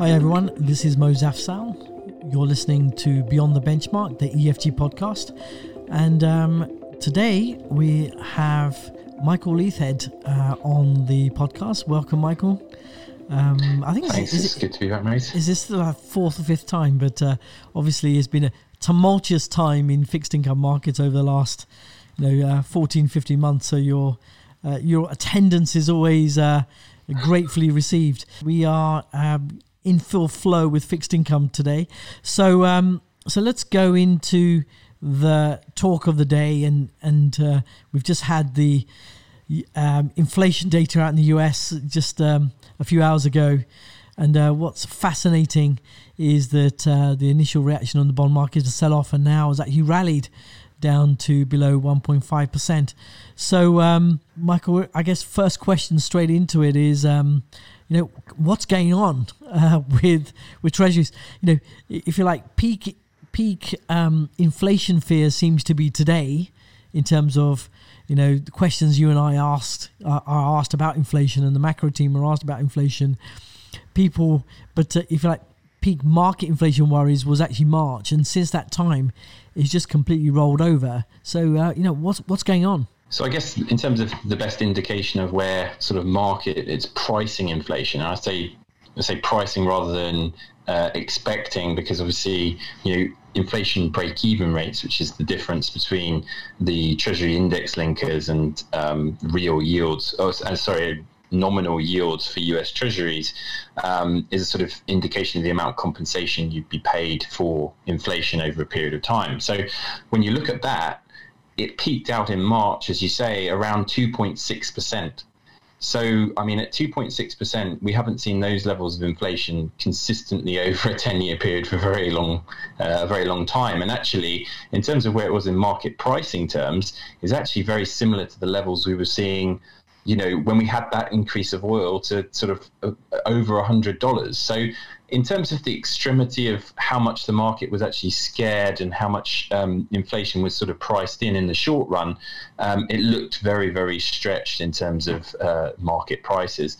Hi everyone, this is Moz Afzal. You're listening to Beyond the Benchmark, the EFG podcast. And um, today we have Michael Leithead uh, on the podcast. Welcome, Michael. Um, I think Thanks, is, it's it, good to be back, mate. Is this the fourth or fifth time? But uh, obviously, it's been a tumultuous time in fixed income markets over the last, you know, uh, 14, 15 months. So your uh, your attendance is always uh, gratefully received. We are um, in full flow with fixed income today. So um, so let's go into the talk of the day, and and uh, we've just had the um, inflation data out in the US just um, a few hours ago. And uh, what's fascinating is that uh, the initial reaction on the bond market to sell off, and now has actually rallied down to below 1.5%. So, um, Michael, I guess first question straight into it is, um, you know, what's going on uh, with with treasuries? You know, if you like, peak peak um, inflation fear seems to be today, in terms of you know the questions you and I asked uh, are asked about inflation, and the macro team are asked about inflation. People, but uh, if you like, peak market inflation worries was actually March, and since that time, it's just completely rolled over. So, uh, you know, what's what's going on? So I guess in terms of the best indication of where sort of market it's pricing inflation, I say I say pricing rather than uh, expecting because obviously you know inflation break-even rates, which is the difference between the Treasury index linkers and um, real yields. Oh, uh, sorry, nominal yields for US Treasuries um, is a sort of indication of the amount of compensation you'd be paid for inflation over a period of time. So when you look at that, it peaked out in March, as you say, around 2.6%. So, I mean, at 2.6%, we haven't seen those levels of inflation consistently over a 10 year period for a very long, uh, very long time. And actually, in terms of where it was in market pricing terms, is actually very similar to the levels we were seeing you know, when we had that increase of oil to sort of uh, over a hundred dollars. So, in terms of the extremity of how much the market was actually scared and how much um, inflation was sort of priced in in the short run, um, it looked very, very stretched in terms of uh, market prices.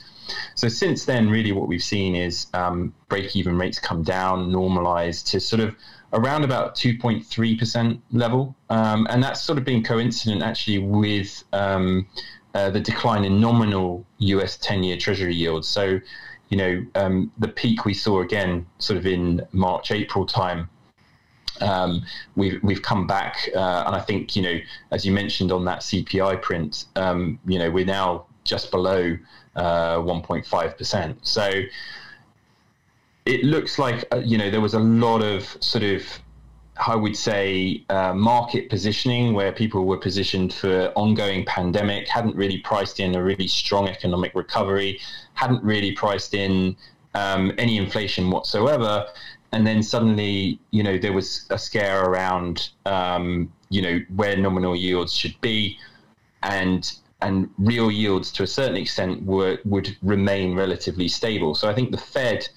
So since then, really, what we've seen is um, break-even rates come down, normalize to sort of around about 2.3% level, um, and that's sort of been coincident actually with um, uh, the decline in nominal US 10 year Treasury yields. So, you know, um, the peak we saw again sort of in March, April time. Um, we've we've come back, uh, and I think you know, as you mentioned on that CPI print, um, you know, we're now just below uh, 1.5 percent. So it looks like uh, you know there was a lot of sort of I would say, uh, market positioning where people were positioned for ongoing pandemic, hadn't really priced in a really strong economic recovery, hadn't really priced in um, any inflation whatsoever. And then suddenly, you know, there was a scare around, um, you know, where nominal yields should be, and and real yields to a certain extent were would remain relatively stable. So I think the Fed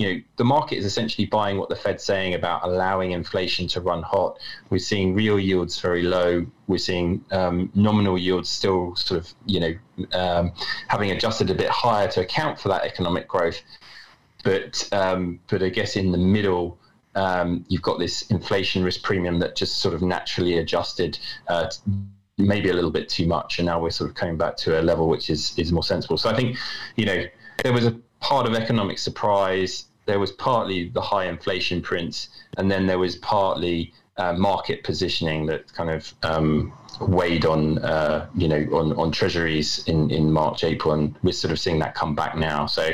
you know, the market is essentially buying what the Fed's saying about allowing inflation to run hot. We're seeing real yields very low. We're seeing um, nominal yields still sort of, you know, um, having adjusted a bit higher to account for that economic growth. But um, but I guess in the middle, um, you've got this inflation risk premium that just sort of naturally adjusted. Uh, maybe a little bit too much, and now we're sort of coming back to a level which is is more sensible. So I think, you know, there was a part of economic surprise there was partly the high inflation prints, and then there was partly uh, market positioning that kind of um, weighed on uh, you know on, on treasuries in, in March April and we're sort of seeing that come back now. So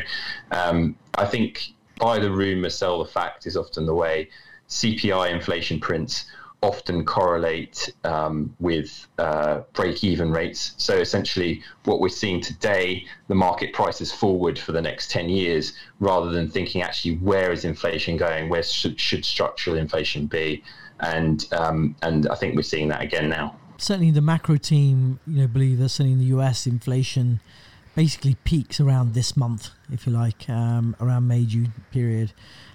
um, I think buy the rumor sell the fact is often the way. CPI inflation prints often correlate um, with uh, break-even rates. So essentially, what we're seeing today, the market prices forward for the next 10 years, rather than thinking actually where is inflation going, where should, should structural inflation be, and um, and I think we're seeing that again now. Certainly, the macro team, you know, believe that certainly in the US, inflation basically peaks around this month, if you like, um, around May June period,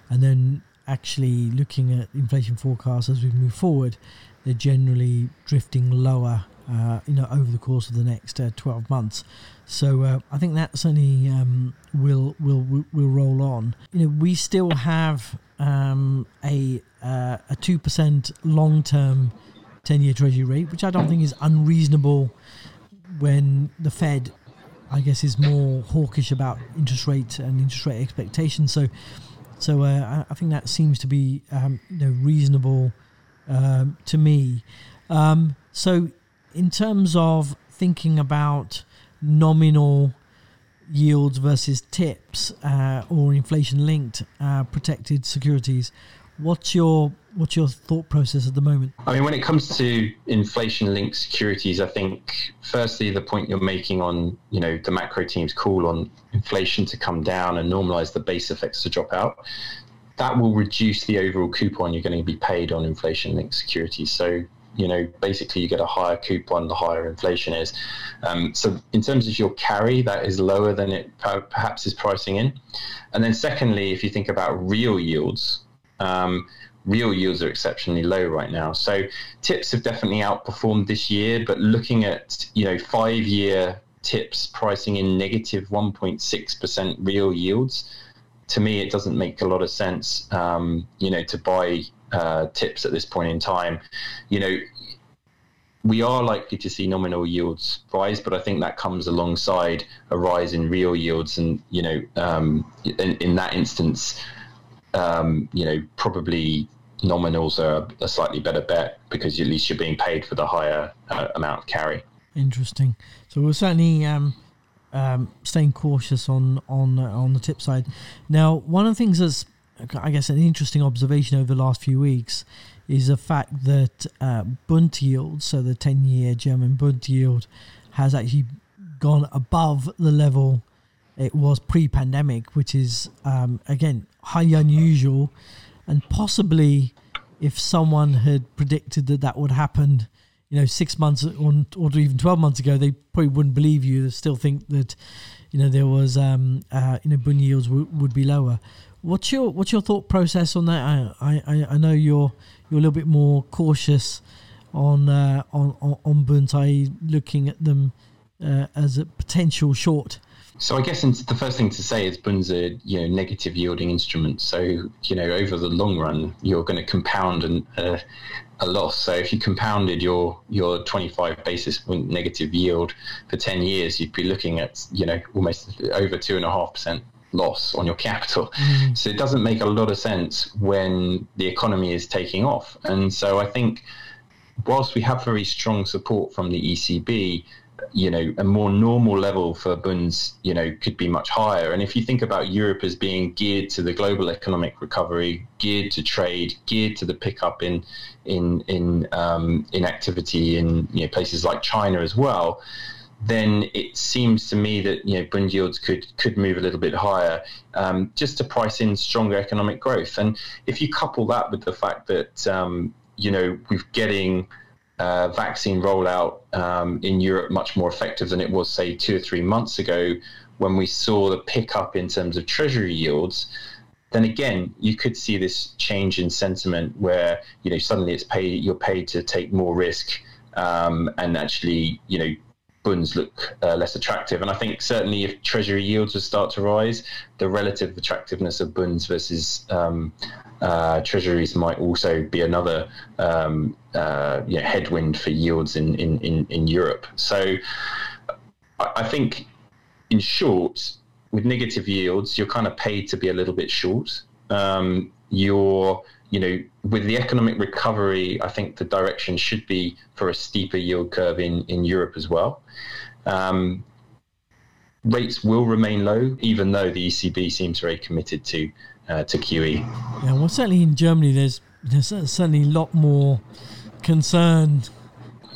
and then actually looking at inflation forecasts as we move forward, they're generally drifting lower uh, you know, over the course of the next uh, 12 months. So uh, I think that certainly um, will will will roll on. You know, we still have um, a uh, a two percent long term ten year Treasury rate, which I don't think is unreasonable when the Fed, I guess, is more hawkish about interest rate and interest rate expectations. So, so uh, I, think that seems to be um, you know reasonable um, to me. Um, so, in terms of thinking about nominal yields versus tips uh, or inflation linked uh, protected securities, what's your what's your thought process at the moment? I mean, when it comes to inflation-linked securities, I think firstly the point you're making on you know the macro team's call on inflation to come down and normalize the base effects to drop out, that will reduce the overall coupon you're going to be paid on inflation-linked securities. So you know, basically you get a higher coupon the higher inflation is. Um, so in terms of your carry, that is lower than it perhaps is pricing in. And then secondly, if you think about real yields, um, real yields are exceptionally low right now. So tips have definitely outperformed this year, but looking at you know five year tips pricing in negative 1.6% real yields, to me it doesn't make a lot of sense. Um, you know to buy uh, tips at this point in time. You know. We are likely to see nominal yields rise, but I think that comes alongside a rise in real yields, and you know, um, in, in that instance, um, you know, probably nominals are a slightly better bet because at least you're being paid for the higher uh, amount of carry. Interesting. So we're certainly um, um, staying cautious on on uh, on the tip side. Now, one of the things that's I guess an interesting observation over the last few weeks is the fact that uh, Bund yield, so the ten-year German Bund yield, has actually gone above the level it was pre-pandemic, which is um, again highly unusual, and possibly if someone had predicted that that would happen, you know, six months or, or even twelve months ago, they probably wouldn't believe you. They still think that, you know, there was, um, uh, you know, bund yields w- would be lower. What's your what's your thought process on that? I I, I know you're you're a little bit more cautious on uh, on on, on bunds, looking at them uh, as a potential short so I guess the first thing to say is bunds are you know negative yielding instruments. So you know over the long run you're going to compound an, uh, a loss. So if you compounded your your 25 basis point negative yield for 10 years, you'd be looking at you know almost over two and a half percent loss on your capital. Mm. So it doesn't make a lot of sense when the economy is taking off. And so I think whilst we have very strong support from the ECB, you know, a more normal level for bunds, you know, could be much higher. And if you think about Europe as being geared to the global economic recovery, geared to trade, geared to the pickup in in in um, in activity in you know, places like China as well, then it seems to me that you know bund yields could could move a little bit higher, um, just to price in stronger economic growth. And if you couple that with the fact that um, you know we're getting uh, vaccine rollout um, in Europe much more effective than it was, say, two or three months ago when we saw the pickup in terms of treasury yields, then again, you could see this change in sentiment where, you know, suddenly it's paid, you're paid to take more risk um, and actually, you know, bunds look uh, less attractive. And I think certainly if treasury yields would start to rise, the relative attractiveness of bunds versus um, uh, treasuries might also be another um, uh, headwind for yields in, in, in, in Europe. So I think, in short, with negative yields, you're kind of paid to be a little bit short. Um, you're you know, with the economic recovery, I think the direction should be for a steeper yield curve in, in Europe as well. Um, rates will remain low, even though the ECB seems very committed to uh, to QE. Yeah, well, certainly in Germany, there's there's certainly a lot more concern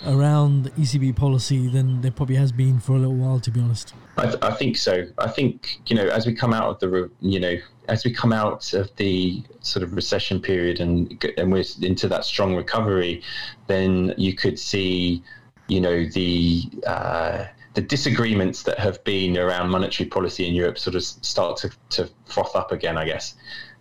around ECB policy than there probably has been for a little while, to be honest. I, th- I, think so. I think you know, as we come out of the you know, as we come out of the sort of recession period and and we're into that strong recovery, then you could see, you know, the uh, the disagreements that have been around monetary policy in Europe sort of start to, to froth up again, I guess.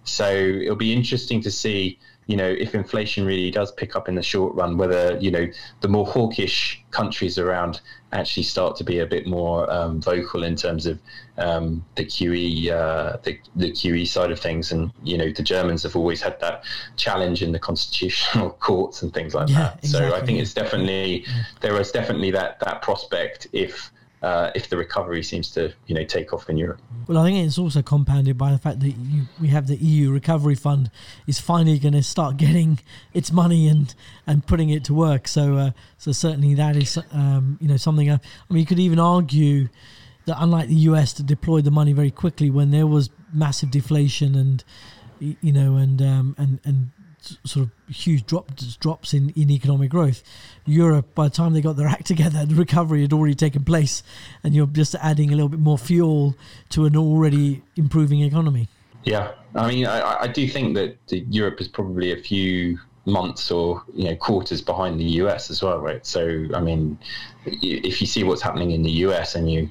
So it'll be interesting to see you know, if inflation really does pick up in the short run, whether you know the more hawkish countries around actually start to be a bit more um, vocal in terms of um, the QE, uh, the, the QE side of things, and you know, the Germans have always had that challenge in the constitutional courts and things like yeah, that. Exactly. So I think it's definitely there is definitely that that prospect if uh, if the recovery seems to you know take off in Europe. Well, I think it's also compounded by the fact that you, we have the EU Recovery Fund is finally going to start getting its money and and putting it to work. So uh, so certainly that is um, you know something. Uh, I mean, you could even argue that unlike the US, to deploy the money very quickly when there was massive deflation and you know and um, and and sort of huge drops drops in, in economic growth. Europe, by the time they got their act together, the recovery had already taken place, and you're just adding a little bit more fuel to an already improving economy. Yeah, I mean, I, I do think that Europe is probably a few months or you know quarters behind the US as well, right? So, I mean, if you see what's happening in the US and you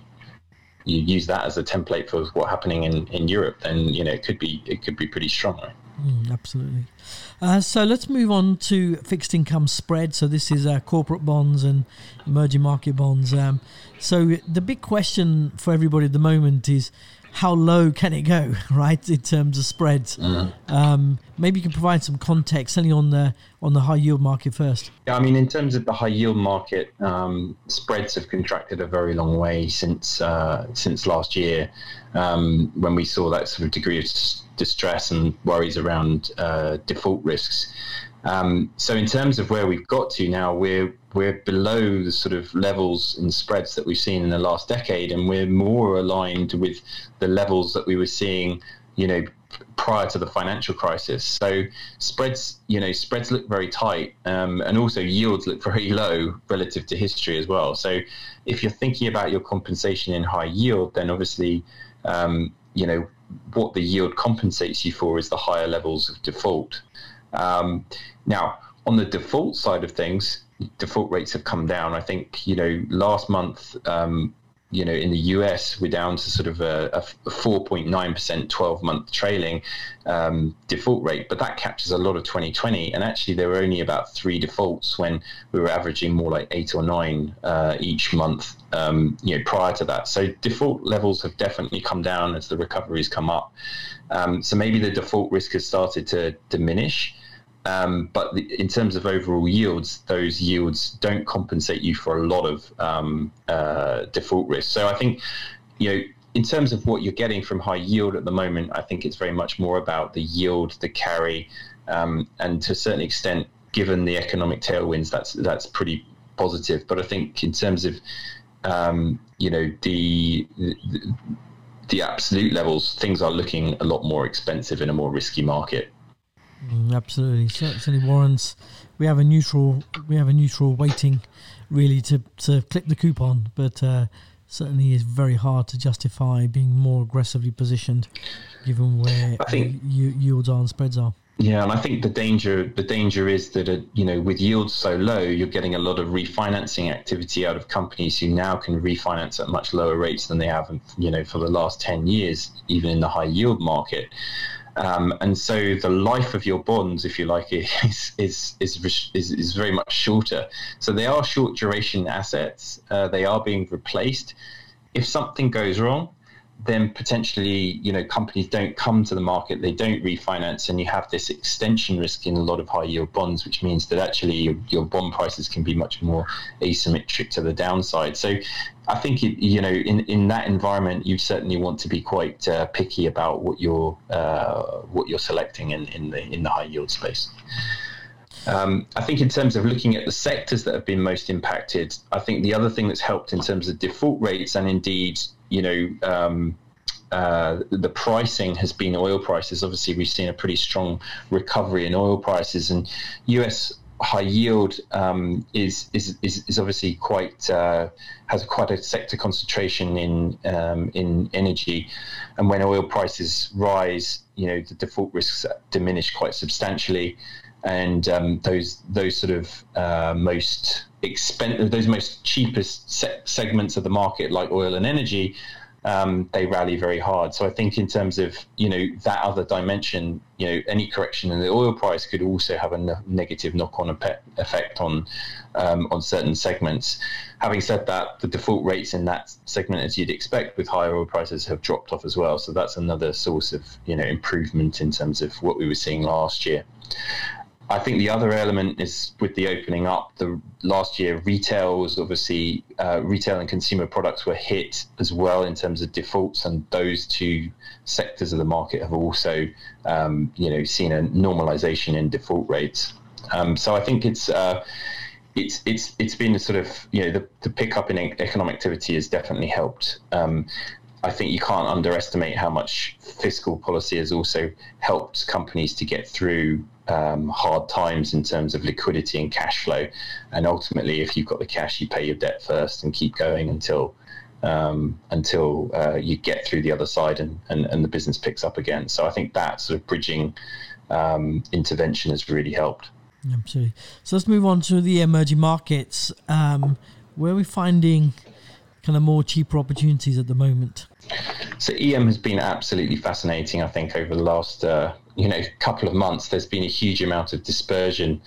you use that as a template for what's happening in, in Europe, then you know it could be it could be pretty strong. Right? Mm, absolutely. Uh, so let's move on to fixed income spread. So this is uh, corporate bonds and emerging market bonds. Um, so the big question for everybody at the moment is how low can it go, right, in terms of spreads? Mm-hmm. Um, maybe you can provide some context, certainly on the on the high yield market first. Yeah, I mean, in terms of the high yield market, um, spreads have contracted a very long way since uh, since last year, um, when we saw that sort of degree of distress and worries around uh, default risks. Um, so in terms of where we've got to now, we're we're below the sort of levels and spreads that we've seen in the last decade, and we're more aligned with the levels that we were seeing, you know, prior to the financial crisis. So spreads, you know, spreads look very tight, um, and also yields look very low relative to history as well. So if you're thinking about your compensation in high yield, then obviously, um, you know, what the yield compensates you for is the higher levels of default. Um, now, on the default side of things, default rates have come down. I think you know last month, um, you know in the US we're down to sort of a, a 4.9 percent 12 month trailing um, default rate, but that captures a lot of 2020. And actually, there were only about three defaults when we were averaging more like eight or nine uh, each month. Um, you know, prior to that, so default levels have definitely come down as the recoveries come up. Um, so maybe the default risk has started to diminish. Um, but the, in terms of overall yields, those yields don't compensate you for a lot of um, uh, default risk. So I think, you know, in terms of what you're getting from high yield at the moment, I think it's very much more about the yield, the carry, um, and to a certain extent, given the economic tailwinds, that's that's pretty positive. But I think in terms of um, you know the, the the absolute levels, things are looking a lot more expensive in a more risky market. Mm, absolutely, certainly warrants. We have a neutral, we have a neutral weighting, really to to clip the coupon, but uh, certainly is very hard to justify being more aggressively positioned, given where I think, yields are and spreads are. Yeah, and I think the danger the danger is that uh, you know with yields so low, you're getting a lot of refinancing activity out of companies who now can refinance at much lower rates than they have, you know, for the last ten years, even in the high yield market. Um, and so the life of your bonds, if you like, is, is, is, is, is very much shorter. So they are short duration assets. Uh, they are being replaced. If something goes wrong, then potentially, you know, companies don't come to the market, they don't refinance, and you have this extension risk in a lot of high yield bonds, which means that actually your, your bond prices can be much more asymmetric to the downside. So I think, it, you know, in, in that environment, you certainly want to be quite uh, picky about what you're uh, what you're selecting in, in the in the high yield space. Um, I think in terms of looking at the sectors that have been most impacted, I think the other thing that's helped in terms of default rates and indeed you know, um, uh, the pricing has been oil prices. Obviously, we've seen a pretty strong recovery in oil prices, and U.S. high yield um, is, is, is is obviously quite uh, has quite a sector concentration in um, in energy, and when oil prices rise, you know the default risks diminish quite substantially, and um, those those sort of uh, most expensive, those most cheapest se- segments of the market, like oil and energy, um, they rally very hard. So I think in terms of you know that other dimension, you know, any correction in the oil price could also have a ne- negative knock-on effect on um, on certain segments. Having said that, the default rates in that segment, as you'd expect, with higher oil prices, have dropped off as well. So that's another source of you know improvement in terms of what we were seeing last year. I think the other element is with the opening up. The last year, retail was obviously uh, retail and consumer products were hit as well in terms of defaults, and those two sectors of the market have also, um, you know, seen a normalization in default rates. Um, so I think it's. Uh, it's it's it's been a sort of you know the, the pickup in economic activity has definitely helped. Um, I think you can't underestimate how much fiscal policy has also helped companies to get through um, hard times in terms of liquidity and cash flow. And ultimately, if you've got the cash, you pay your debt first and keep going until um, until uh, you get through the other side and, and, and, the business picks up again. So I think that sort of bridging um, intervention has really helped. Absolutely. So let's move on to the emerging markets. Um, where are we finding kind of more cheaper opportunities at the moment? So EM has been absolutely fascinating. I think over the last uh, you know couple of months, there's been a huge amount of dispersion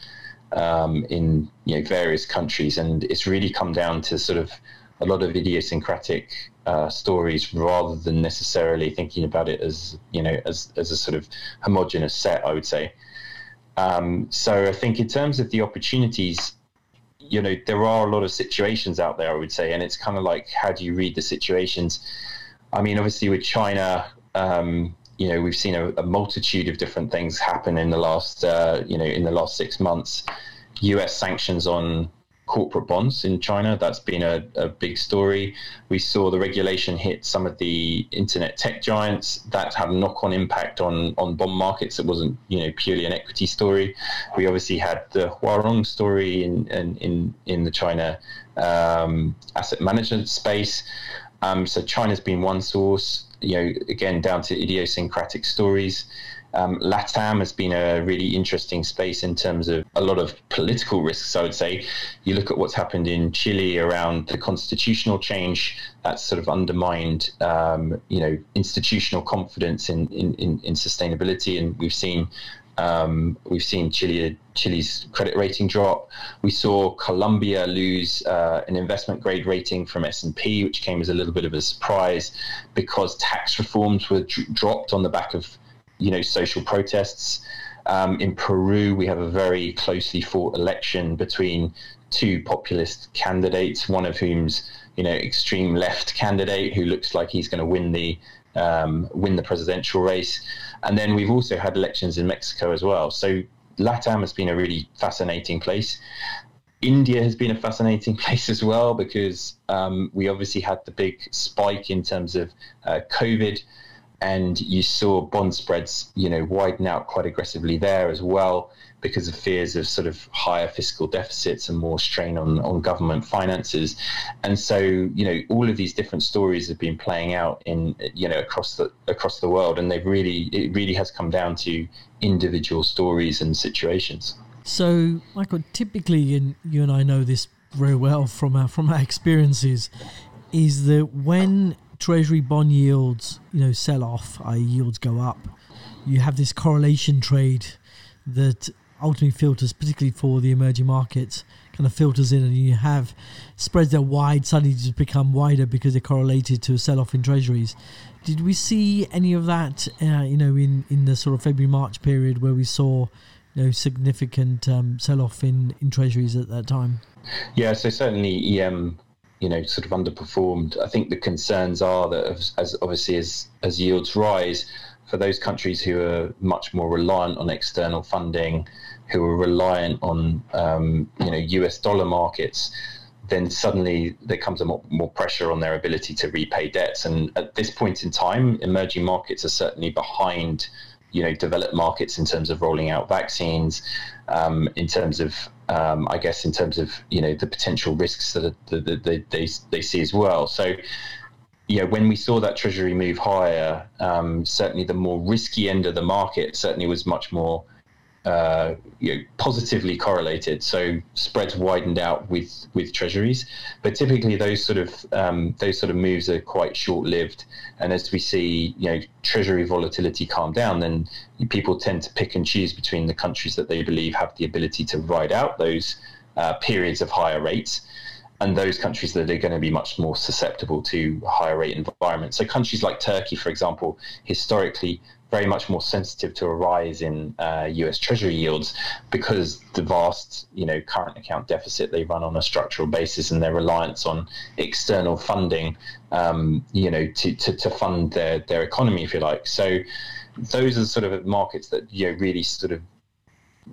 um, in you know various countries, and it's really come down to sort of a lot of idiosyncratic uh, stories rather than necessarily thinking about it as you know as as a sort of homogenous set. I would say. Um, so I think in terms of the opportunities, you know, there are a lot of situations out there. I would say, and it's kind of like how do you read the situations? I mean, obviously with China, um, you know, we've seen a, a, multitude of different things happen in the last, uh, you know, in the last six months. U.S. sanctions on corporate bonds in China. That's been a, a, big story. We saw the regulation hit some of the internet tech giants. That had a knock-on impact on on bond markets. It wasn't you know purely an equity story. We obviously had the Huarong story in in in, in the China um, asset management space. Um, so China's been one source. You know, again down to idiosyncratic stories. Um, LATAM has been a really interesting space in terms of a lot of political risks, I would say. You look at what's happened in Chile around the constitutional change, that's sort of undermined, um, you know, institutional confidence in, in, in, in sustainability. And we've seen um, we've seen Chile, Chile's credit rating drop. We saw Colombia lose uh, an investment grade rating from S&P, which came as a little bit of a surprise because tax reforms were d- dropped on the back of you know social protests. Um, in Peru, we have a very closely fought election between two populist candidates, one of whom's you know extreme left candidate who looks like he's going to win the um, win the presidential race. And then we've also had elections in Mexico as well. So LATAM has been a really fascinating place. India has been a fascinating place as well because um, we obviously had the big spike in terms of uh, COVID, and you saw bond spreads, you know, widen out quite aggressively there as well because of fears of sort of higher fiscal deficits and more strain on, on government finances. And so, you know, all of these different stories have been playing out in, you know, across the across the world, and they've really it really has come down to individual stories and situations. So, Michael, typically, and you and I know this very well from our from our experiences, is that when Treasury bond yields, you know, sell off, i.e., yields go up, you have this correlation trade that ultimately filters, particularly for the emerging markets, kind of filters in, and you have spreads that wide suddenly just become wider because they're correlated to a sell-off in treasuries. Did we see any of that, uh, you know, in, in the sort of February March period where we saw, you know, significant um, sell-off in in treasuries at that time? Yeah, so certainly EM you know sort of underperformed. I think the concerns are that as, as, obviously as as yields rise, for those countries who are much more reliant on external funding, who are reliant on um, you know US dollar markets, then suddenly there comes a more, more, pressure on their ability to repay debts. And at this point in time, emerging markets are certainly behind you know developed markets in terms of rolling out vaccines, um, in terms of um, I guess in terms of you know the potential risks that, that they, they they see as well. So yeah, when we saw that treasury move higher, um, certainly the more risky end of the market certainly was much more uh, you know, positively correlated. So spreads widened out with with treasuries, but typically those sort of um, those sort of moves are quite short lived. And as we see, you know, treasury volatility calm down, then people tend to pick and choose between the countries that they believe have the ability to ride out those uh, periods of higher rates and those countries that are going to be much more susceptible to higher rate environments. So countries like Turkey, for example, historically very much more sensitive to a rise in uh, U.S. Treasury yields because the vast, you know, current account deficit they run on a structural basis and their reliance on external funding, um, you know, to, to, to fund their their economy, if you like. So those are sort of markets that you know really sort of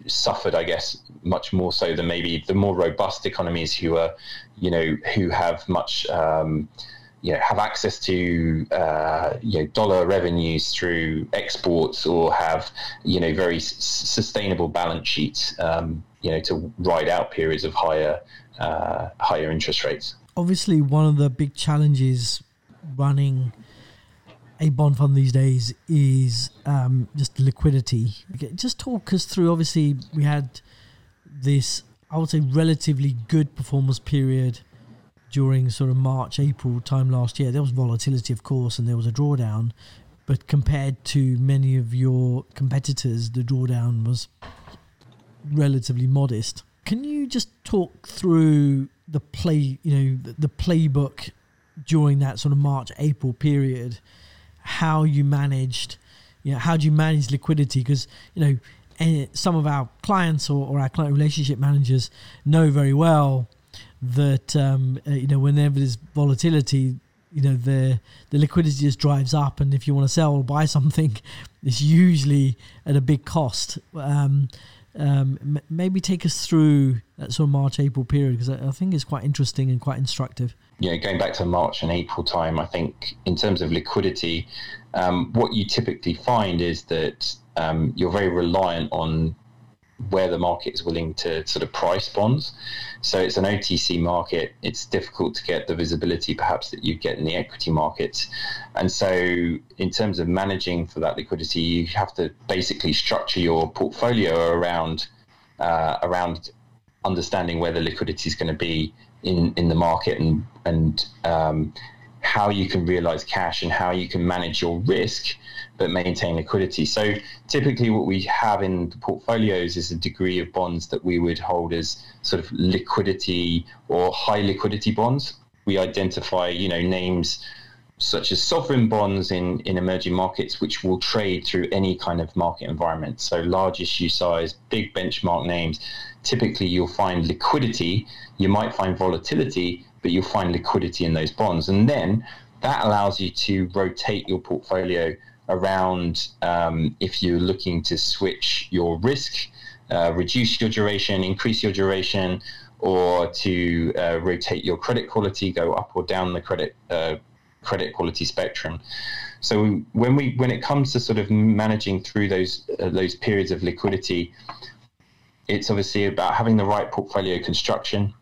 suffered, I guess, much more so than maybe the more robust economies who are, you know, who have much. Um, you know, have access to uh, you know dollar revenues through exports or have you know very s- sustainable balance sheets um, you know to ride out periods of higher uh, higher interest rates. Obviously, one of the big challenges running a bond fund these days is um, just liquidity. Just talk us through. Obviously, we had this I would say relatively good performance period during sort of March, April time last year, there was volatility, of course, and there was a drawdown. But compared to many of your competitors, the drawdown was relatively modest. Can you just talk through the play, you know, the, the playbook during that sort of March, April period? How you managed, you know, how do you manage liquidity? Because you know, eh, some of our clients or, or our client relationship managers know very well that um, uh, you know whenever there's volatility, you know the the liquidity just drives up, and if you want to sell or buy something, it's usually at a big cost. Um, um, m- maybe take us through that sort of March April period because I, I, think it's quite interesting and quite instructive. Yeah, going back to March and April time, I think in terms of liquidity, um, what you typically find is that um, you're very reliant on where the market is willing to sort of price bonds. So it's an OTC market. It's difficult to get the visibility perhaps that you get in the equity markets. And so in terms of managing for that liquidity, you have to basically structure your portfolio around uh, around understanding where the liquidity is going to be in, in the market and and um, how you can realize cash and how you can manage your risk but maintain liquidity. So typically what we have in the portfolios is a degree of bonds that we would hold as sort of liquidity or high liquidity bonds. We identify, you know, names such as sovereign bonds in, in emerging markets, which will trade through any kind of market environment. So large issue size, big benchmark names. Typically, you'll find liquidity. You might find volatility, but you'll find liquidity in those bonds. And then that allows you to rotate your portfolio around um, if you're looking to switch your risk, uh, reduce your duration, increase your duration, or to uh, rotate your credit quality, go up or down the credit uh, credit quality spectrum. So when we when it comes to sort of managing through those uh, those periods of liquidity, it's obviously about having the right portfolio construction.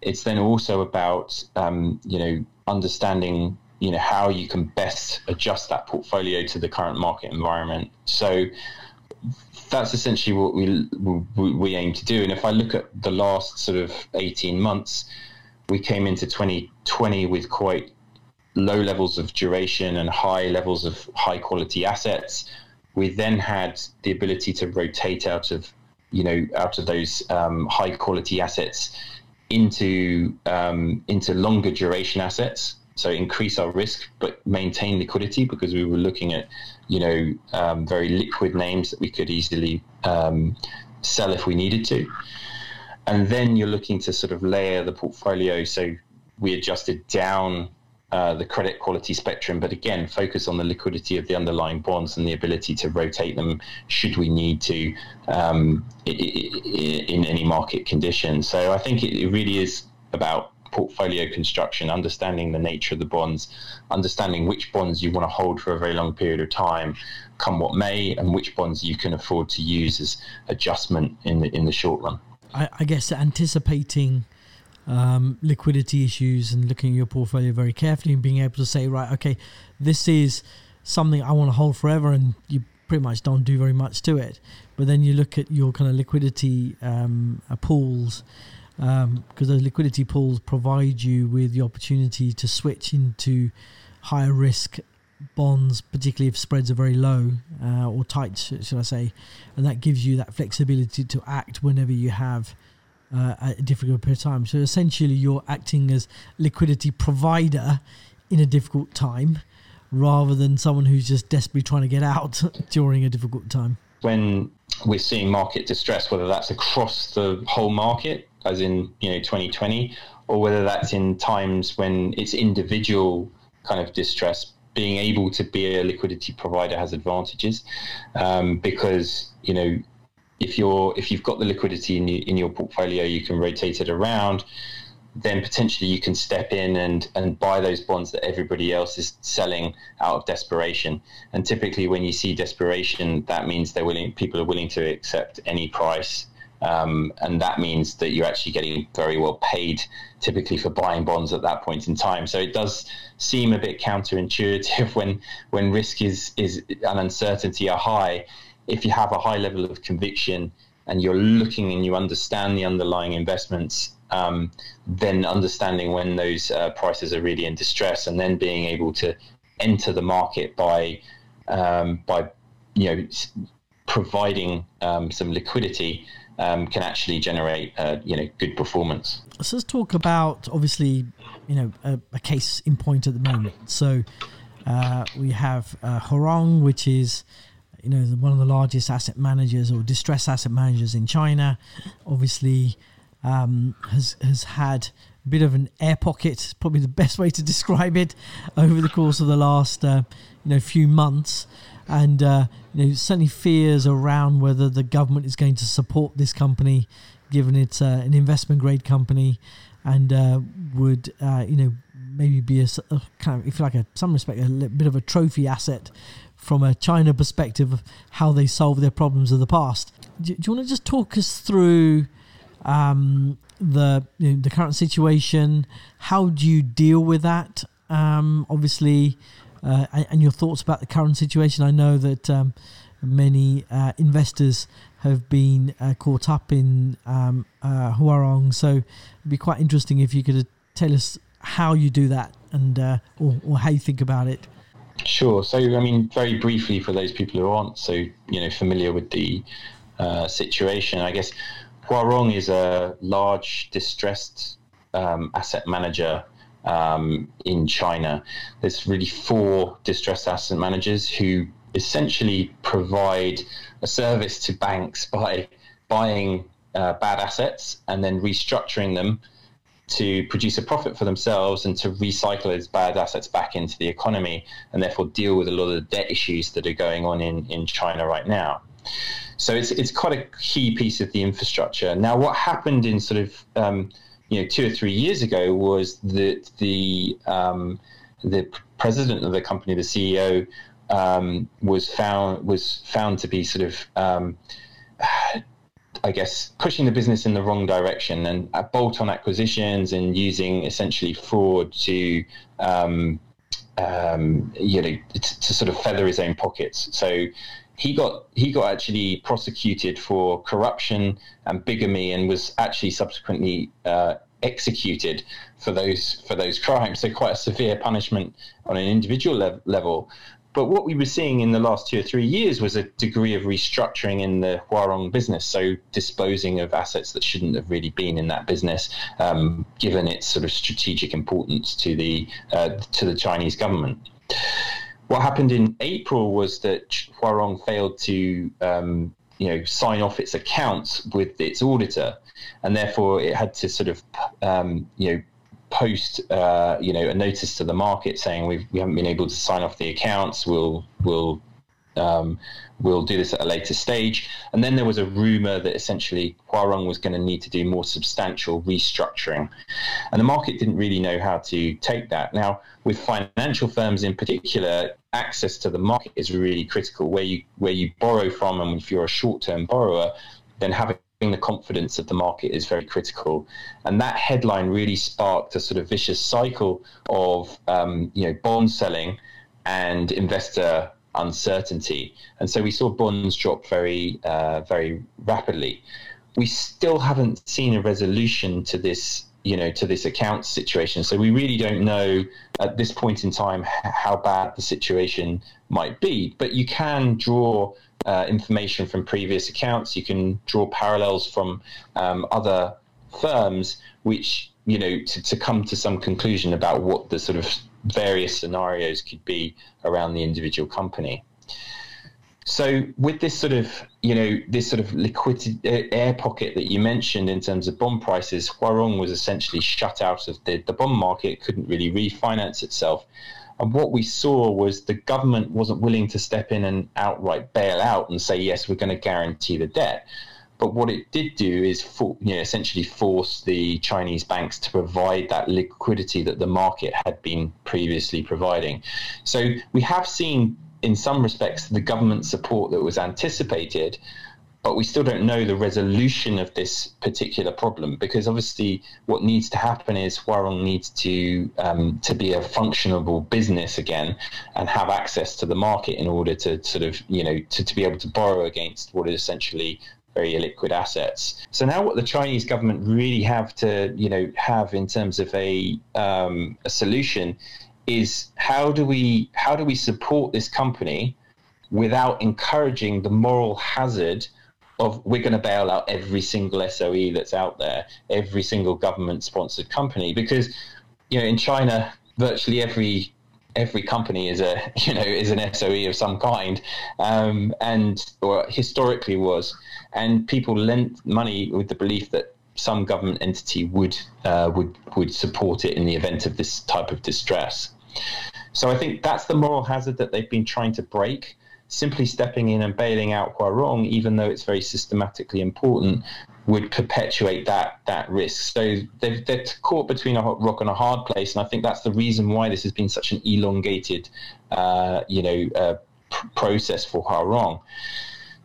It's then also about um, you know understanding you know how you can best adjust that portfolio to the current market environment. So that's essentially what we we, aim to do. And if I look at the last sort of 18 months, we came into 2020 with quite low levels of duration and high levels of high quality assets. We then had the ability to rotate out of you know out of those um, high quality assets into um, into longer duration assets. So increase our risk but maintain liquidity because we were looking at you know um, very liquid names that we could easily um, sell if we needed to. And then you're looking to sort of layer the portfolio. So we adjusted down uh, the credit quality spectrum, but again, focus on the liquidity of the underlying bonds and the ability to rotate them should we need to um, in any market condition. So I think it really is about portfolio construction, understanding the nature of the bonds, understanding which bonds you want to hold for a very long period of time, come what may, and which bonds you can afford to use as adjustment in the in the short run. I, I guess anticipating um, liquidity issues and looking at your portfolio very carefully and being able to say, right, okay, this is something I want to hold forever, and you pretty much don't do very much to it. But then you look at your kind of liquidity um, uh, pools, because um, those liquidity pools provide you with the opportunity to switch into higher risk bonds, particularly if spreads are very low uh, or tight, should I say, and that gives you that flexibility to act whenever you have uh, a difficult period of time. So essentially, you're acting as liquidity provider in a difficult time, rather than someone who's just desperately trying to get out during a difficult time. When we're seeing market distress, whether that's across the whole market, as in you know 2020, or whether that's in times when it's individual kind of distress being able to be a liquidity provider has advantages um, because you know if you're if you've got the liquidity in, in your portfolio, you can rotate it around. Then potentially you can step in and and buy those bonds that everybody else is selling out of desperation. And typically, when you see desperation, that means they're willing. People are willing to accept any price um, and that means that you're actually getting very well paid typically for buying bonds at that point in time. So it does seem a bit counterintuitive when when risk is is and uncertainty are high. If you have a high level of conviction and you're looking and you understand the underlying investments, um, then understanding when those uh, prices are really in distress, and then being able to enter the market by um, by you know providing um, some liquidity um, can actually generate uh, you know good performance. So let's talk about obviously you know a, a case in point at the moment. So uh, we have uh, Huarong, which is you know one of the largest asset managers or distressed asset managers in China. Obviously, um, has has had a bit of an air pocket. Probably the best way to describe it over the course of the last uh, you know few months and uh, you know certainly fears around whether the government is going to support this company, given it's uh, an investment grade company, and uh, would uh, you know maybe be a, a, kind of if you like a some respect a bit of a trophy asset from a China perspective of how they solve their problems of the past. Do, do you want to just talk us through? Um, the you know, the current situation. How do you deal with that? Um, obviously, uh, and, your thoughts about the current situation. I know that um, many uh, investors have been uh, caught up in um, uh, Huarong, so it'd be quite interesting if you could tell us how you do that and uh, or, or how you think about it. Sure. So, I mean, very briefly for those people who aren't so you know familiar with the situation, I guess Huarong is a large distressed um, asset manager um, in China. There's really four distressed asset managers who essentially provide a service to banks by buying uh, bad assets and then restructuring them to produce a profit for themselves and to recycle those bad assets back into the economy and therefore deal with a lot of the debt issues that are going on in, in China right now. So it's it's quite a key piece of the infrastructure. Now, what happened in sort of um, you know two or three years ago was that the um, the president of the company, the CEO, um, was found was found to be sort of um, I guess pushing the business in the wrong direction and uh, bolt-on acquisitions and using essentially fraud to um, um, you know to, to sort of feather his own pockets. So he got he got actually prosecuted for corruption and bigamy, and was actually subsequently uh, executed for those for those crimes. So quite a severe punishment on an individual le- level. But what we were seeing in the last two or three years was a degree of restructuring in the Huarong business, so disposing of assets that shouldn't have really been in that business, um, given its sort of strategic importance to the uh, to the Chinese government. What happened in April was that Huarong failed to um, you know sign off its accounts with its auditor, and therefore it had to sort of um, you know post uh, you know a notice to the market saying we've, we haven't been able to sign off the accounts. We'll we'll um, we'll do this at a later stage. And then there was a rumor that essentially Huarong was going to need to do more substantial restructuring. And the market didn't really know how to take that. Now, with financial firms in particular, access to the market is really critical. Where you where you borrow from, and if you're a short-term borrower, then having the confidence of the market is very critical. And that headline really sparked a sort of vicious cycle of um, you know bond selling and investor uncertainty. And so we saw bonds drop very, uh, very rapidly. We still haven't seen a resolution to this, you know, to this account situation. So we really don't know at this point in time how bad the situation might be. But you can draw uh, information from previous accounts. You can draw parallels from um, other firms, which you know, to, to come to some conclusion about what the sort of various scenarios could be around the individual company. So, with this sort of, you know, this sort of liquidity uh, air pocket that you mentioned in terms of bond prices, Huarong was essentially shut out of the, the bond market, couldn't really refinance itself. And what we saw was the government wasn't willing to step in and outright bail out and say, yes, we're going to guarantee the debt. But what it did do is for, you know, essentially force the Chinese banks to provide that liquidity that the market had been previously providing. So we have seen, in some respects, the government support that was anticipated, but we still don't know the resolution of this particular problem because obviously what needs to happen is Huarong needs to um, to be a functionable business again and have access to the market in order to sort of you know to, to be able to borrow against what is essentially very illiquid assets. So now, what the Chinese government really have to, you know, have in terms of a um, a solution is how do we how do we support this company without encouraging the moral hazard of we're going to bail out every single SOE that's out there, every single government sponsored company, because you know in China virtually every every company is a you know is an SOE of some kind, um, and or historically was, and people lent money with the belief that some government entity would uh, would would support it in the event of this type of distress. So I think that's the moral hazard that they've been trying to break. Simply stepping in and bailing out Huarong, even though it's very systematically important, would perpetuate that that risk. So they've, they're caught between a rock and a hard place, and I think that's the reason why this has been such an elongated, uh, you know, uh, pr- process for Huarong.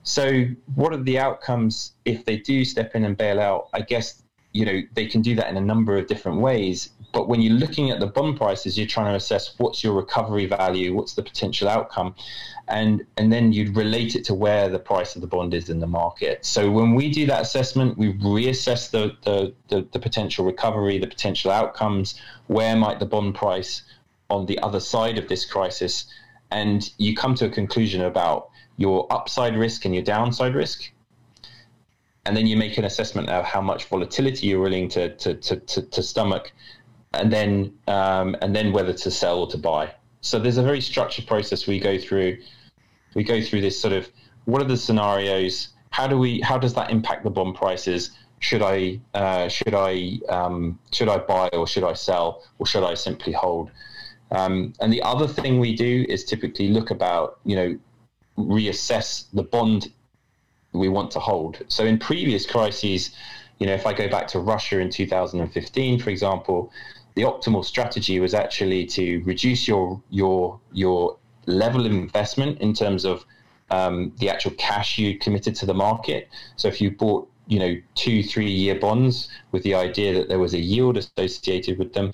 So what are the outcomes if they do step in and bail out? I guess you know they can do that in a number of different ways. But when you're looking at the bond prices, you're trying to assess what's your recovery value, what's the potential outcome, and and then you'd relate it to where the price of the bond is in the market. So when we do that assessment, we reassess the the, the, the potential recovery, the potential outcomes, where might the bond price on the other side of this crisis, and you come to a conclusion about your upside risk and your downside risk and then you make an assessment of how much volatility you're willing to to, to, to, to stomach and then um, and then whether to sell or to buy. So there's a very structured process we go through. We go through this sort of what are the scenarios? How do we? How does that impact the bond prices? Should I uh, should I um, should I buy or should I sell or should I simply hold? Um, and the other thing we do is typically look about you know reassess the bond we want to hold. So in previous crises, you know, if I go back to Russia in 2015, for example, the optimal strategy was actually to reduce your your your level of investment in terms of um, the actual cash you committed to the market. So if you bought you know two three year bonds with the idea that there was a yield associated with them,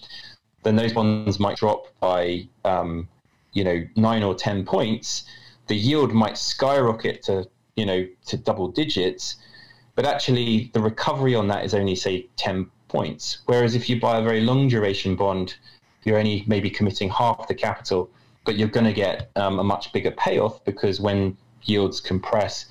then those bonds might drop by um, you know nine or ten points. The yield might skyrocket to you know to double digits, but actually the recovery on that is only say ten points. Whereas if you buy a very long duration bond, you're only maybe committing half the capital, but you're going to get um, a much bigger payoff because when yields compress,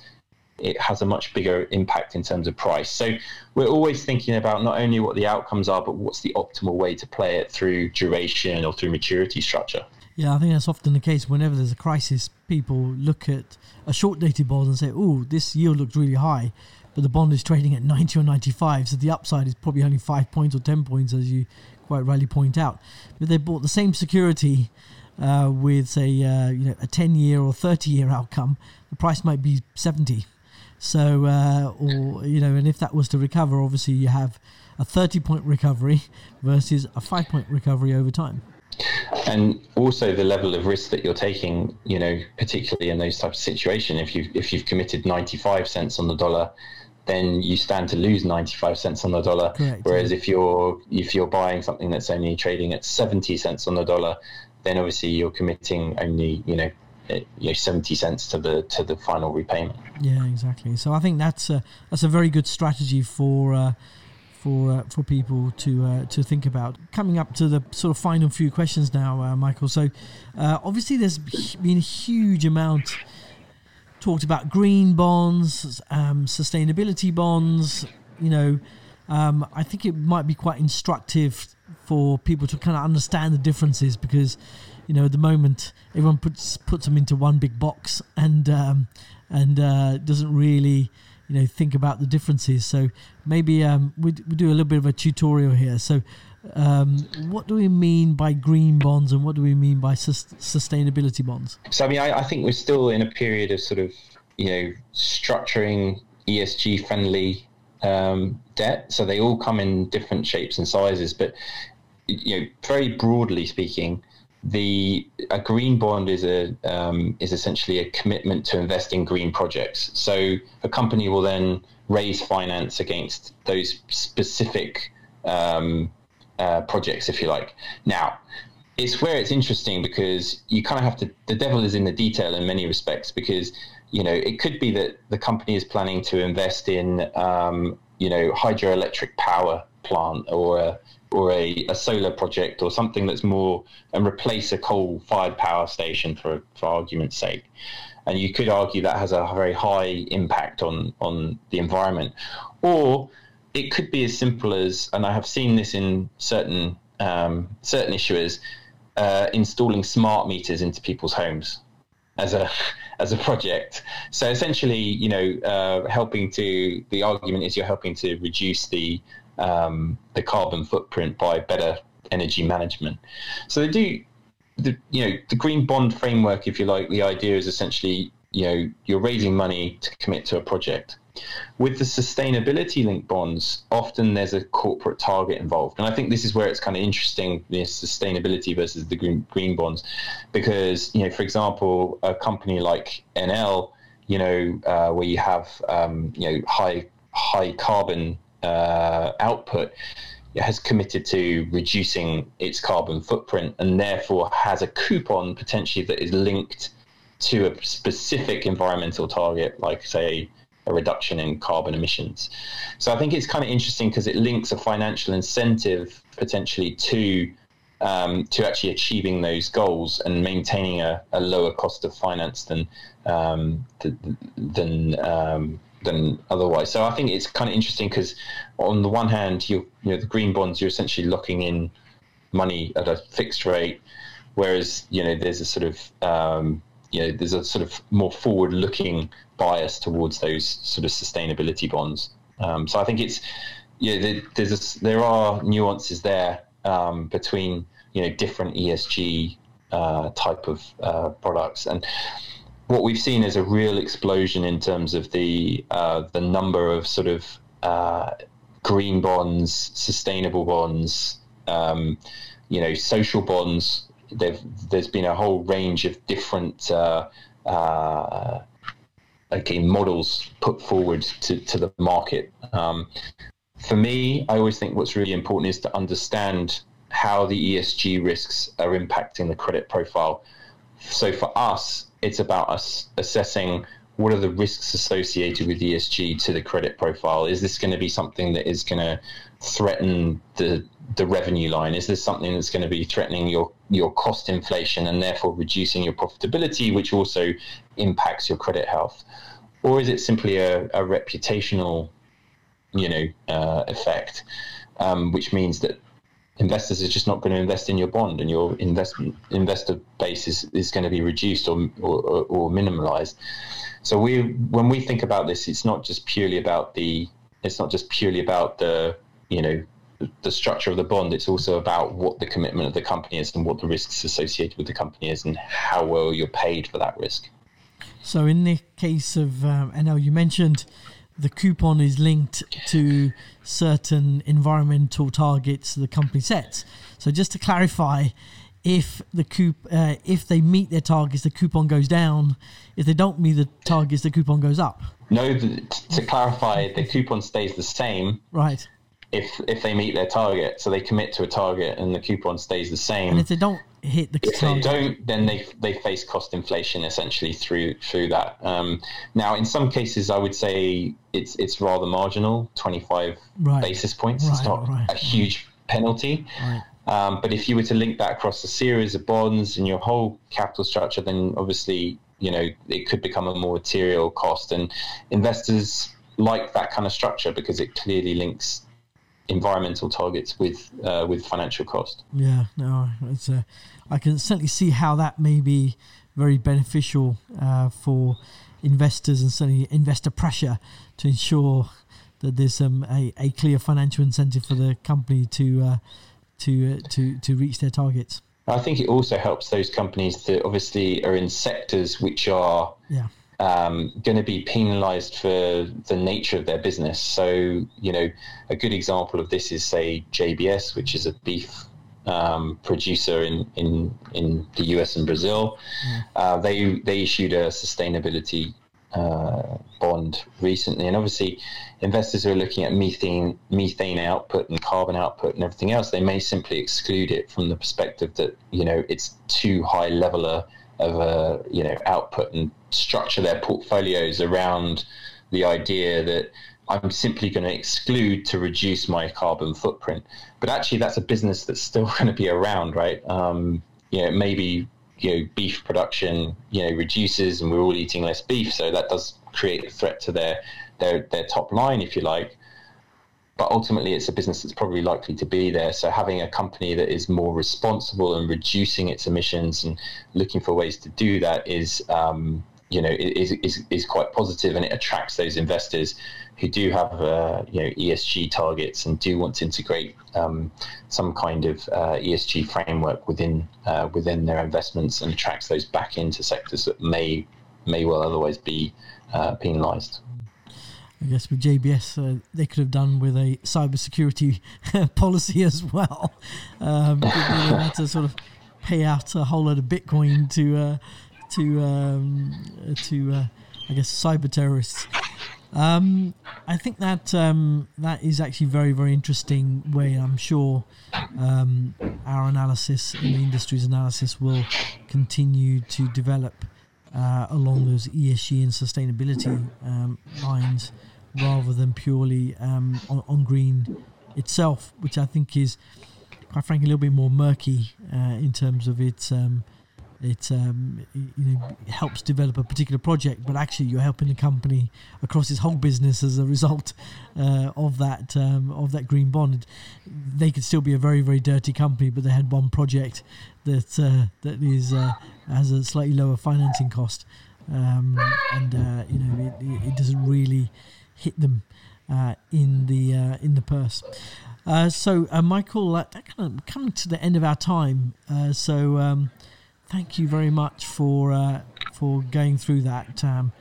it has a much bigger impact in terms of price. So we're always thinking about not only what the outcomes are, but what's the optimal way to play it through duration or through maturity structure. Yeah, I think that's often the case. Whenever there's a crisis, people look at a short dated bond and say, oh, this yield looks really high but the bond is trading at 90 or 95, so the upside is probably only 5 points or 10 points, as you quite rightly point out. But they bought the same security uh, with, say, uh, you know, a 10 year or 30 year outcome, the price might be 70. So, uh, or, you know, and if that was to recover, obviously you have a 30 point recovery versus a 5 point recovery over time and also the level of risk that you're taking you know particularly in those types of situations if you if you've committed 95 cents on the dollar then you stand to lose 95 cents on the dollar. Correct, Whereas if you're if you're buying something that's only trading at 70 cents on the dollar, then obviously you're committing only you know you know seventy cents to the to the final repayment. Yeah, exactly. So I think that's a that's a very good strategy for. Uh, for uh, for people to uh, to think about. Coming up to the sort of final few questions now, uh, Michael. So uh, obviously there's been a huge amount talked about green bonds, um, sustainability bonds. You know, um, I think it might be quite instructive for people to kind of understand the differences because you know at the moment everyone puts puts them into one big box and um, and uh, doesn't really you know think about the differences. So maybe um, we do a little bit of a tutorial here. So. Um, what do we mean by green bonds and what do we mean by sus- sustainability bonds? So, I mean, I, I think we're still in a period of sort of, you know, structuring ESG friendly um, debt. So they all come in different shapes and sizes, but you know, very broadly speaking, the a green bond is a um, is essentially a commitment to invest in green projects. So a company will then raise finance against those specific um, uh, projects, if you like. Now, it's where it's interesting because you kind of have to. The devil is in the detail in many respects because you know it could be that the company is planning to invest in um, you know hydroelectric power plant or a, or a, a, solar project or something that's more and replace a coal fired power station for for argument's sake and you could argue that has a very high impact on on the environment or it could be as simple as and I have seen this in certain um, certain issuers uh, installing smart meters into people's homes as a as a project. So essentially, you know, uh, helping to the argument is you're helping to reduce the um, the carbon footprint by better energy management. So they do, the, you know, the green bond framework, if you like. The idea is essentially, you know, you're raising money to commit to a project. With the sustainability linked bonds, often there's a corporate target involved, and I think this is where it's kind of interesting, the sustainability versus the green green bonds, because you know, for example, a company like Enel, you know, uh, where you have um, you know high high carbon uh, output has committed to reducing its carbon footprint and therefore has a coupon potentially that is linked to a specific environmental target, like, say, a reduction in carbon emissions. So I think it's kind of interesting because it links a financial incentive potentially to um, to actually achieving those goals and maintaining a, a lower cost of finance than um, th- than um, than otherwise. So I think it's kind of interesting because on the one hand, you you know the green bonds you're essentially locking in money at a fixed rate, whereas you know there's a sort of um, you know there's a sort of more forward-looking bias towards those sort of sustainability bonds. Um, so I think it's yeah there, there's a, there are nuances there um, between you know different ESG uh, type of uh, products and what we've seen is a real explosion in terms of the uh, the number of sort of uh, green bonds, sustainable bonds, um, you know, social bonds. there's been a whole range of different uh, uh, again models put forward to, to the market. Um, for me, I always think what's really important is to understand how the ESG risks are impacting the credit profile. So for us, it's about us assessing what are the risks associated with ESG to the credit profile? Is this going to be something that is going to threaten the the revenue line? Is this something that's going to be threatening your your cost inflation and therefore reducing your profitability, which also impacts your credit health? Or is it simply a, a reputational, you know, uh, effect, um, which means that investors are just not going to invest in your bond and your investment investor base is, is going to be reduced or, or, or minimalized. So we, when we think about this, it's not just purely about the, it's not just purely about the, you know, the structure of the bond. It's also about what the commitment of the company is and what the risks associated with the company is and how well you're paid for that risk. So in the case of um, Enel, you mentioned the coupon is linked to certain environmental targets the company sets. So just to clarify, if the coup uh, if they meet their targets, the coupon goes down. If they don't meet the targets, the coupon goes up. No, to clarify, the coupon stays the same. Right. If if they meet their target, so they commit to a target and the coupon stays the same. And if they don't hit the if they don't, then they they face cost inflation essentially through through that. Um, now, in some cases, I would say it's it's rather marginal, twenty five right. basis points. Right, it's not right. a huge penalty. Um, but if you were to link that across a series of bonds and your whole capital structure, then obviously you know it could become a more material cost, and investors like that kind of structure because it clearly links environmental targets with uh, with financial cost. Yeah, no, it's uh, I can certainly see how that may be very beneficial uh, for investors and certainly investor pressure to ensure that there's um, a, a clear financial incentive for the company to uh, to uh, to to reach their targets. I think it also helps those companies that obviously are in sectors which are yeah um, going to be penalized for the nature of their business. So, you know, a good example of this is, say, JBS, which is a beef um, producer in, in, in the US and Brazil. Mm. Uh, they, they issued a sustainability uh, bond recently, and obviously, investors who are looking at methane methane output and carbon output and everything else, they may simply exclude it from the perspective that you know it's too high leveler of a you know output and structure their portfolios around the idea that I'm simply going to exclude to reduce my carbon footprint. But actually, that's a business that's still going to be around, right? Um, you know, maybe you know beef production you know reduces, and we're all eating less beef, so that does create a threat to their their their top line, if you like but ultimately it's a business that's probably likely to be there. So having a company that is more responsible and reducing its emissions and looking for ways to do that is, um, you know, is, is, is quite positive and it attracts those investors who do have, uh, you know, ESG targets and do want to integrate um, some kind of uh, ESG framework within uh, within their investments and attracts those back into sectors that may may well otherwise be uh, penalised. I guess with JBS, uh, they could have done with a cybersecurity policy as well. Um, they had to sort of pay out a whole lot of Bitcoin to uh, to um, to uh, I guess cyber terrorists. Um, I think that um, that is actually very very interesting way. I'm sure um, our analysis and the industry's analysis will continue to develop uh, along those ESG and sustainability um, lines rather than purely um, on, on, green itself, which I think is quite frankly a little bit more murky uh, in terms of its um, it um, you know helps develop a particular project, but actually you're helping the company across its whole business as a result uh, of that um, of that green bond. They could still be a very very dirty company, but they had one project that uh, that is uh, has a slightly lower financing cost, um, and uh, you know it, it, doesn't really hit them uh, in the uh, in the purse. so Michael, that, that kind of coming to the end of our time. so. Um, thank you very much for uh, for going through that um,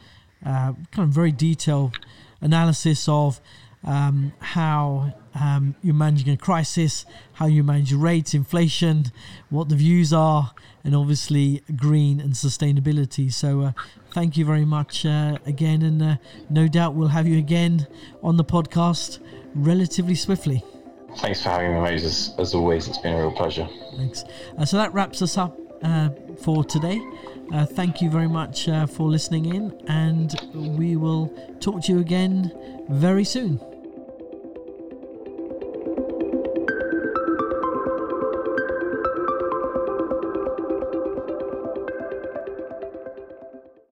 uh, kind of very detailed analysis of um, how um, you're managing a crisis, how you manage rates, inflation, what the views are, and obviously green and sustainability. So, uh, thank you very much uh, again, and uh, no doubt we'll have you again on the podcast relatively swiftly. Thanks for having me, Moses. As always, it's been a real pleasure. Thanks. Uh, so that wraps us up uh, for today. Uh, thank you very much uh, for listening in, and we will talk to you again very soon.